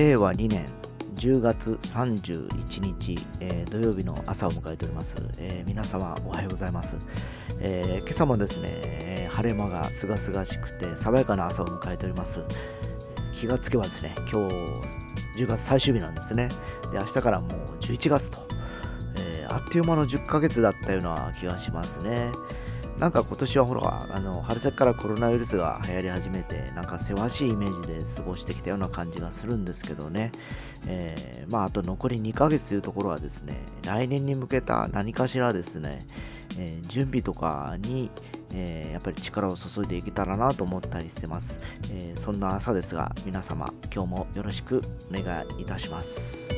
令和2年10月31日、えー土曜日の朝を迎えております、えー皆様おはようございます、えー今朝もですね、え晴れ間がすがすがしくて爽やかな朝を迎えております。気がつけばですね今日10月最終日なんですね。で明日からもう11月と、えーあっという間の10ヶ月だったような気がしますね。なんか今年はほら、あの春先からコロナウイルスが流行り始めて、なんかせわしいイメージで過ごしてきたような感じがするんですけどね、えーまあ、あと残り2ヶ月というところはですね、来年に向けた何かしらですね、えー準備とかに、えーやっぱり力を注いでいけたらなと思ったりしてます。えそんな朝ですが、皆様、今日もよろしくお願いいたします。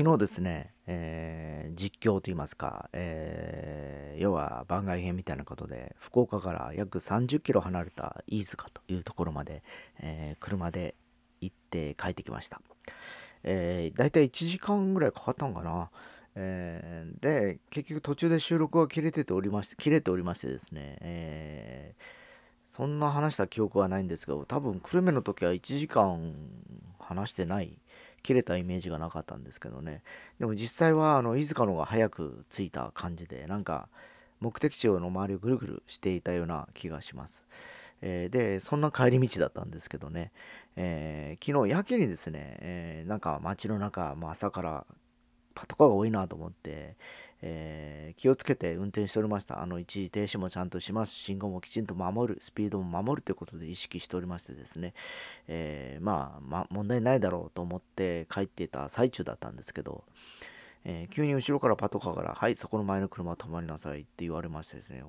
昨日ですね、えー実況といいますか、えー要は番外編みたいなことで、福岡から約30キロ離れた飯塚というところまで、えー車で行って帰ってきました。えー、大体1時間ぐらいかかったんかな。えーで、結局途中で収録が切れてておりまして、切れておりましてですね、えーそんな話した記憶はないんですけど、多分久留米の時は1時間話してない、切れたイメージがなかったんですけどね。でも実際はあの飯塚の方が早く着いた感じで、なんか目的地の周りをぐるぐるしていたような気がします。えーで、そんな帰り道だったんですけどね、えー昨日やけにですね、えーなんか街の中、まあ、朝からパトカーが多いなと思って、えー気をつけて運転しておりました。あの一時停止もちゃんとします。信号もきちんと守る、スピードも守るということで意識しておりましてですね、えーまあ、ま、問題ないだろうと思って帰っていた最中だったんですけど、えー急に後ろからパトカーから、はい、そこの前の車止まりなさいって言われましてですね、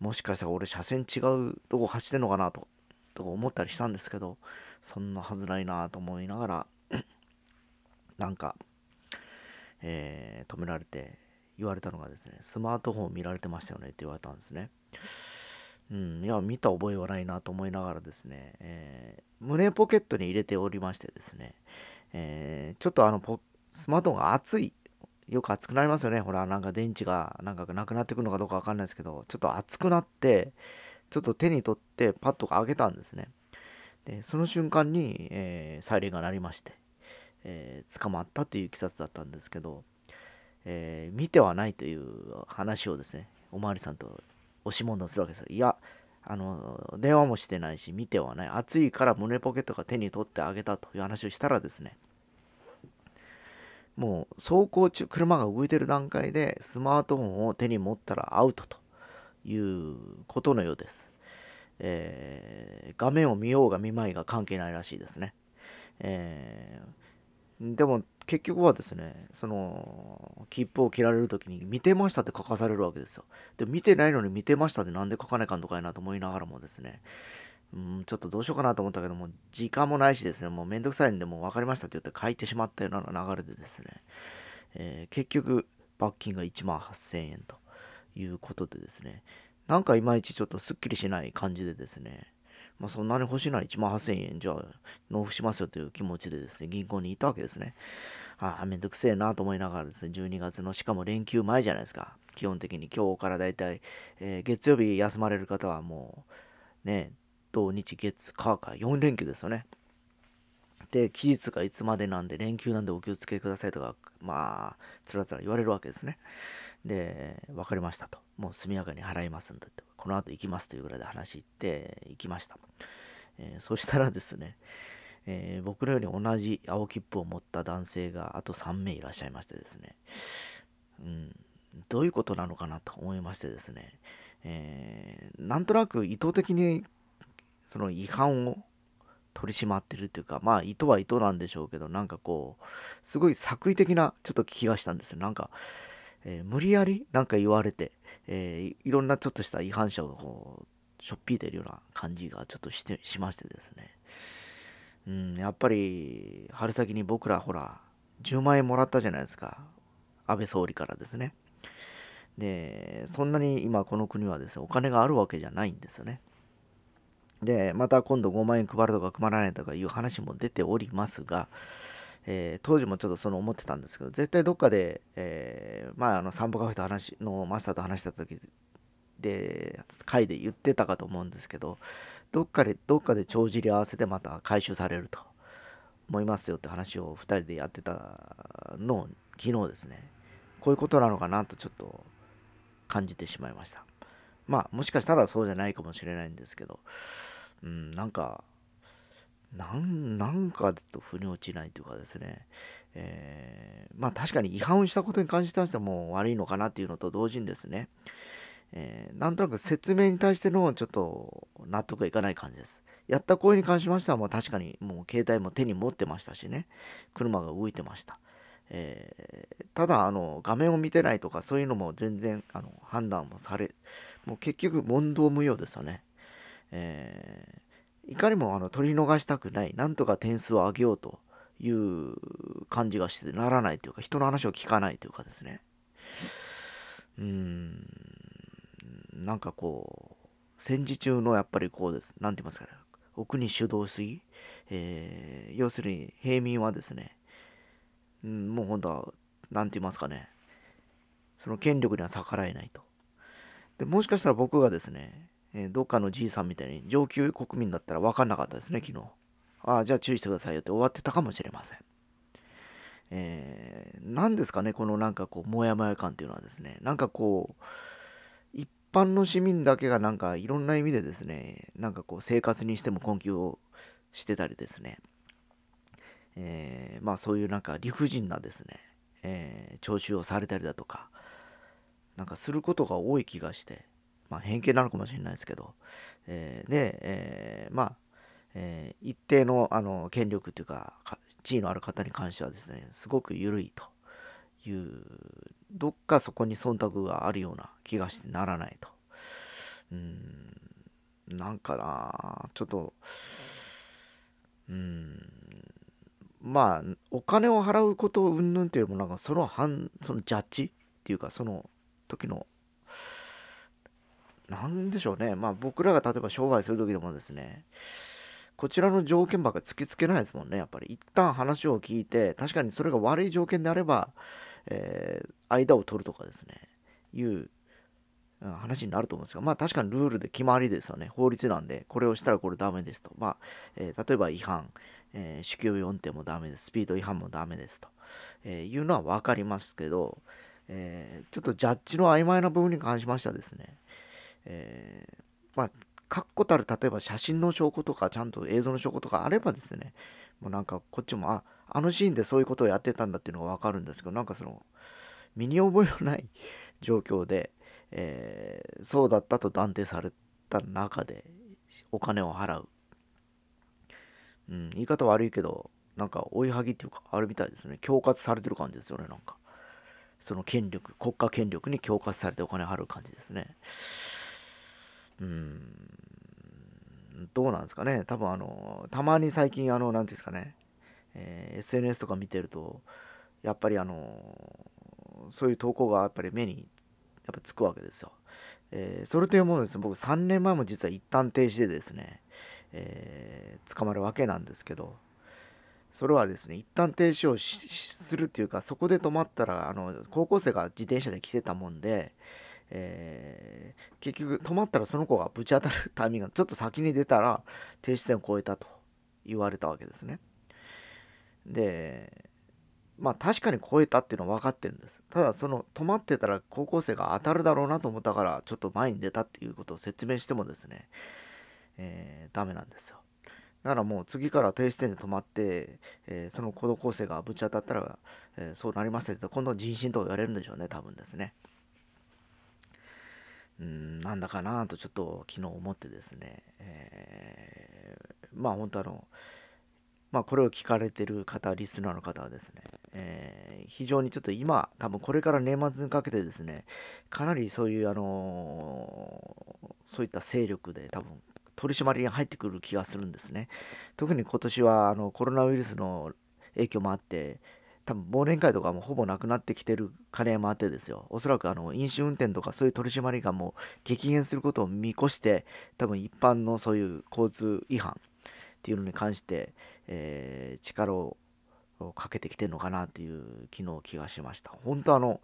もしかしたら俺車線違うとこ走ってんのかなと、と思ったりしたんですけど、そんなはずないなと思いながら、なんか、えー止められて言われたのがですね、スマートフォン見られてましたよねって言われたんですね。うん、いや、見た覚えはないなと思いながらですね、えー胸ポケットに入れておりましてですね、えーちょっとあのポ、スマートフォンが熱い、よく熱くなりますよね。ほら、なんか電池がなんかなくなってくるのかどうかわかんないですけど、ちょっと熱くなって、ちょっと手に取ってパッと上げたんですね。で、その瞬間に、えーサイレンが鳴りまして、えー捕まったといういきさつだったんですけど、えー見てはないという話をですね、おまわりさんと押し問答するわけですよ。いや、あの、電話もしてないし、見てはない。暑いから胸ポケットが手に取ってあげたという話をしたらですね、もう走行中、車が動いてる段階でスマートフォンを手に持ったらアウトということのようです。えー画面を見ようが見まいが関係ないらしいですね。えーでも結局はですね、その切符を切られるときに見てましたって書かされるわけですよ。で、見てないのに見てましたってなんで書かないかんとかいなと思いながらもですね、うん、ちょっとどうしようかなと思ったけども、時間もないしですね、もうめんどくさいんで、もう分かりましたって言って書いてしまったような流れでですね、えー結局、罰金が1万8000円ということでですね、なんかいまいちちょっとすっきりしない感じでですね、まあ、そんなに欲しいなら1万8000円じゃあ納付しますよという気持ちでですね、銀行に行ったわけですね。ああ、めんどくせえなと思いながらですね、12月のしかも連休前じゃないですか。基本的に今日からだいたい、え月曜日休まれる方はもうね、土日月火か4連休ですよね。で、期日がいつまでなんで連休なんでお気をつけくださいとか、まあ、つらつら言われるわけですね。で、分かりましたと。もう速やかに払いますんでって、この後行きますというぐらいで話行って、行きました。えーそしたらですね、えー僕のように同じ青切符を持った男性があと3名いらっしゃいましてですね、うん、どういうことなのかなと思いましてですね、えーなんとなく意図的にその違反を取り締まってるっていうか、まあ意図は意図なんでしょうけど、なんかこう、すごい作為的なちょっと気がしたんですよ。なんか、えー、無理やりなんか言われて、えー、いろんなちょっとした違反者をこうしょっぴいてるような感じがちょっとしてしましてですね、うん、やっぱり春先に僕らほら10万円もらったじゃないですか。安倍総理からですね。でそんなに今この国はですねお金があるわけじゃないんですよね。でまた今度5万円配るとか配らないとかいう話も出ておりますが、えー、当時もちょっとその思ってたんですけど絶対どっかで、えー、まああの散歩カフェと話のマスターと話した時で会で言ってたかと思うんですけどどっかでどっかで帳尻合わせてまた回収されると思いますよって話を2人でやってたの昨日ですね。こういうことなのかなとちょっと感じてしまいました。まあもしかしたらそうじゃないかもしれないんですけどうんなんかなんなんかちょっと腑に落ちないというかですね、えー、まあ確かに違反をしたことに関してはもう悪いのかなっていうのと同時にですね、えー、なんとなく説明に対してのちょっと納得がいかない感じです。やった行為に関しましてはもう確かにもう携帯も手に持ってましたしね、車が動いてました。えー、ただあの画面を見てないとかそういうのも全然あの判断もされもう結局問答無用ですよね。えー、いかにもあの取り逃したくないなんとか点数を上げようという感じがしてならないというか人の話を聞かないというかですね。うーん。なんかこう戦時中のやっぱりこうです。何て言いますかね。お国主導主義、えー、要するに平民はですね、ん、もう本当は何て言いますかね。その権力には逆らえないと。でもしかしたら僕がですね、えー、どっかのじいさんみたいに上級国民だったら分かんなかったですね昨日。ああじゃあ注意してくださいよって終わってたかもしれません。えー、何ですかねこのなんかこうモヤモヤ感っていうのはですね。なんかこう一般の市民だけがなんかいろんな意味でですね、なんかこう生活にしても困窮をしてたりですね、えー、まあそういうなんか理不尽なですね、えー、徴収をされたりだとか、なんかすることが多い気がして、まあ偏見なのかもしれないですけど、えー、で、えー、まあ、えー、一定のあの権力というか地位のある方に関してはですねすごく緩いというどっかそこに忖度があるような気がしてならないと。うんなんかなちょっとうんまあお金を払うことをうんぬんっていうよりもなんかその反そのジャッジっていうかその時のなんでしょうねまあ僕らが例えば商売する時でもですねこちらの条件ばっか突きつけないですもんねやっぱり一旦話を聞いて確かにそれが悪い条件であればえー、間を取るとかですね、いう話になると思うんですが、まあ確かにルールで決まりですよね。法律なんで、これをしたらこれダメですと。まあ、えー、例えば違反、えー、酒気帯び運転もダメです。スピード違反もダメですと、えいうのは分かりますけど、えちょっとジャッジの曖昧な部分に関しましてはですね、えまあ、確固たる例えば写真の証拠とかちゃんと映像の証拠とかあればですねもうなんかこっちもああのシーンでそういうことをやってたんだっていうのが分かるんですけどなんかその身に覚えのない状況で、えー、そうだったと断定された中でお金を払う、うん、言い方悪いけどなんか追いはぎっていうかあるみたいですね。恐喝されてる感じですよねなんか。その権力国家権力に恐喝されてお金払う感じですね。うん。どうなんですかね。多分あのたまに最近あの何ていうんですかね。えー、SNS とか見てるとやっぱりあのそういう投稿がやっぱり目にやっぱつくわけですよ。えー、それというものですね。僕3年前も実は一旦停止でですね、えー、捕まるわけなんですけどそれはですね一旦停止をするっていうかそこで止まったらあの高校生が自転車で来てたもんで、えー、結局止まったらその子がぶち当たるタイミングがちょっと先に出たら停止線を越えたと言われたわけですね。でまあ確かに超えたっていうのは分かってるんです。ただその止まってたら高校生が当たるだろうなと思ったからちょっと前に出たっていうことを説明してもですね、えー、ダメなんですよ。だからもう次から停止線で止まって、えー、その高校生がぶち当たったら、えー、そうなりますって今度は人身と言われるんでしょうね多分ですね。うんなんだかなとちょっと昨日思ってですね、えー、まあ本当あのまあ、これを聞かれてる方、リスナーの方はですね、えー、非常にちょっと今、多分これから年末にかけてですね、かなりそういう、あのー、そういった勢力で多分取り締まりに入ってくる気がするんですね。特に今年はあのコロナウイルスの影響もあって、多分忘年会とかもほぼなくなってきてる兼ね合いもあってですよ。おそらくあの飲酒運転とかそういう取り締まりがもう激減することを見越して、多分一般のそういう交通違反っていうのに関して、えー、力をかけてきてるのかなっていう昨日気がしました。本当あの、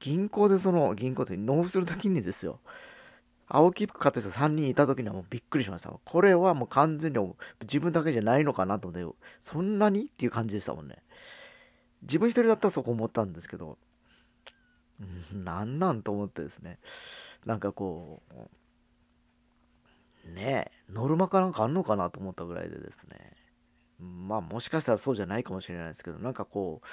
銀行でその、銀行で納付するときにですよ、青切符買ってた3人いた時にはもうびっくりしました。これはもう完全に自分だけじゃないのかなと思って、そんなに？っていう感じでしたもんね。自分一人だったらそこ思ったんですけど、なんなんと思ってですね、なんかこう、ねえ、ノルマかなんかあんのかなと思ったぐらいでですね、まあもしかしたらそうじゃないかもしれないですけど、なんかこう、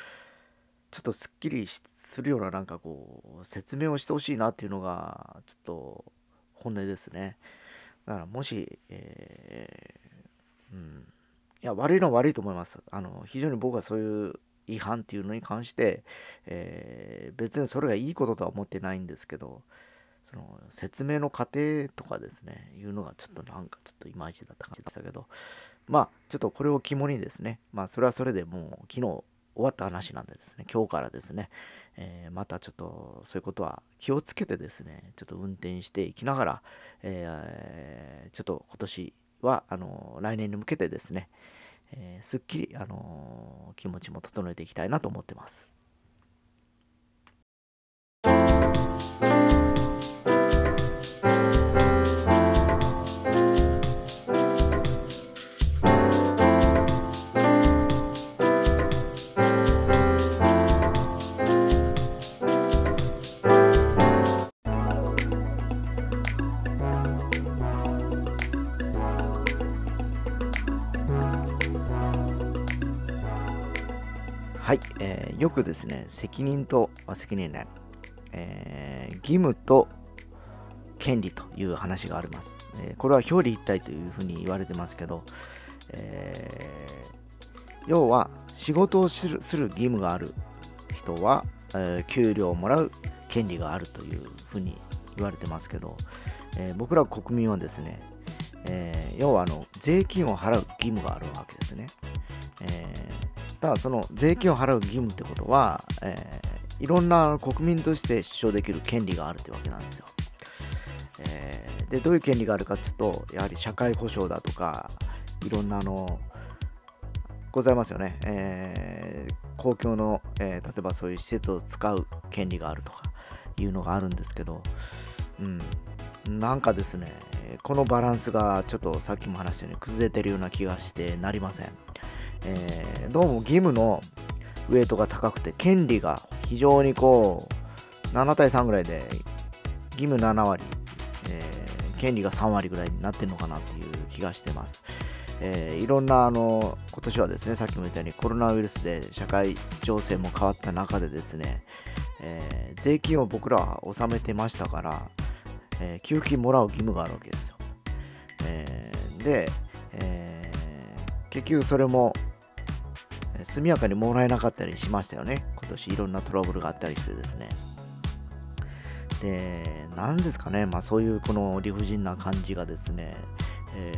ちょっとすっきりするようななんかこう、説明をしてほしいなっていうのが、ちょっと本音ですね。だからもし、えー、うん、いや、悪いのは悪いと思います。あの、非常に僕はそういう違反っていうのに関して、えー、別にそれがいいこととは思ってないんですけど、その説明の過程とかですね、いうのがちょっとなんかちょっといまいちだった感じでしたけど、まあ、ちょっとこれを肝にですね、まあ、それはそれでもう昨日終わった話なんでですね、今日からですね、えー、またちょっとそういうことは気をつけてですね、ちょっと運転していきながら、えー、ちょっと今年は、あの来年に向けてですね、えー、すっきり、あの気持ちも整えていきたいなと思ってます。くですね、責任と、責任ね、えー、義務と権利という話があります。えー、これは表裏一体というふうに言われてますけど、えー、要は仕事をする義務がある人は、え、給料をもらう権利があるというふうに言われてますけど、え、僕ら国民はですね、え、要はあの税金を払う義務があるわけですね。えたその税金を払う義務ってことは、えー、いろんな国民として主張できる権利があるってわけなんですよ。えー、でどういう権利があるかっていうとやはり社会保障だとかいろんなあのございますよね、えー、公共の、えー、例えばそういう施設を使う権利があるとかいうのがあるんですけど、うん、なんかですねこのバランスがちょっとさっきも話したように崩れてるような気がしてなりません。えー、どうも義務のウェイトが高くて、権利が非常にこう、7対3ぐらいで、義務7割、えー、権利が3割ぐらいになってるのかなっていう気がしてます。えー、いろんなあの今年はですね、さっきも言ったようにコロナウイルスで社会情勢も変わった中でですね、えー、税金を僕らは納めてましたから、えー、給付金もらう義務があるわけですよ。えで、え結局それも速やかにもらえなかったりしましたよね。今年いろんなトラブルがあったりしてですね。で、何ですかね、まあそういうこの理不尽な感じがですね、え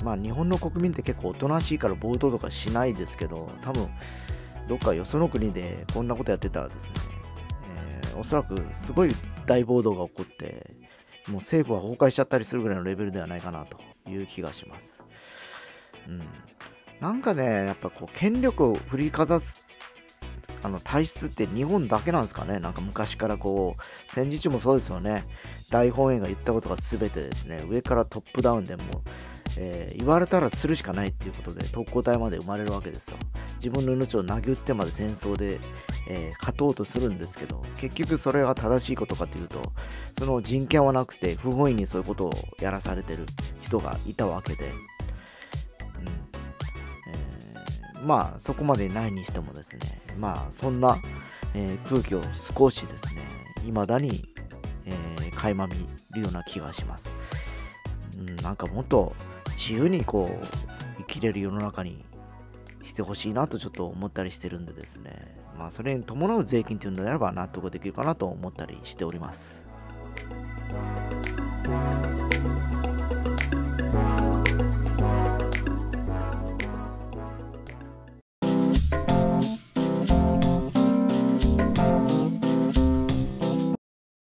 ー、まあ日本の国民って結構おとなしいから暴動とかしないですけど、多分どっかよその国でこんなことやってたらですね、えー、おそらくすごい大暴動が起こって、もう政府は崩壊しちゃったりするぐらいのレベルではないかなという気がします。うん。なんかね、やっぱこう、権力を振りかざす、あの、体質って日本だけなんですかね。なんか昔からこう、戦時中もそうですよね。大本営が言ったことが全てですね、上からトップダウンでも、えー、言われたらするしかないっていうことで特攻隊まで生まれるわけですよ。自分の命を投げ打ってまで戦争で、えー、勝とうとするんですけど、結局それが正しいことかというと、その人権はなくて不本意にそういうことをやらされてる人がいたわけで、まあそこまでないにしてもですね、まあそんな、えー、空気を少しですね、未だに、えー、垣間見るような気がします。うん、なんかもっと自由にこう生きれる世の中にしてほしいなとちょっと思ったりしてるんでですね、まあ、それに伴う税金というのであれば納得できるかなと思ったりしております。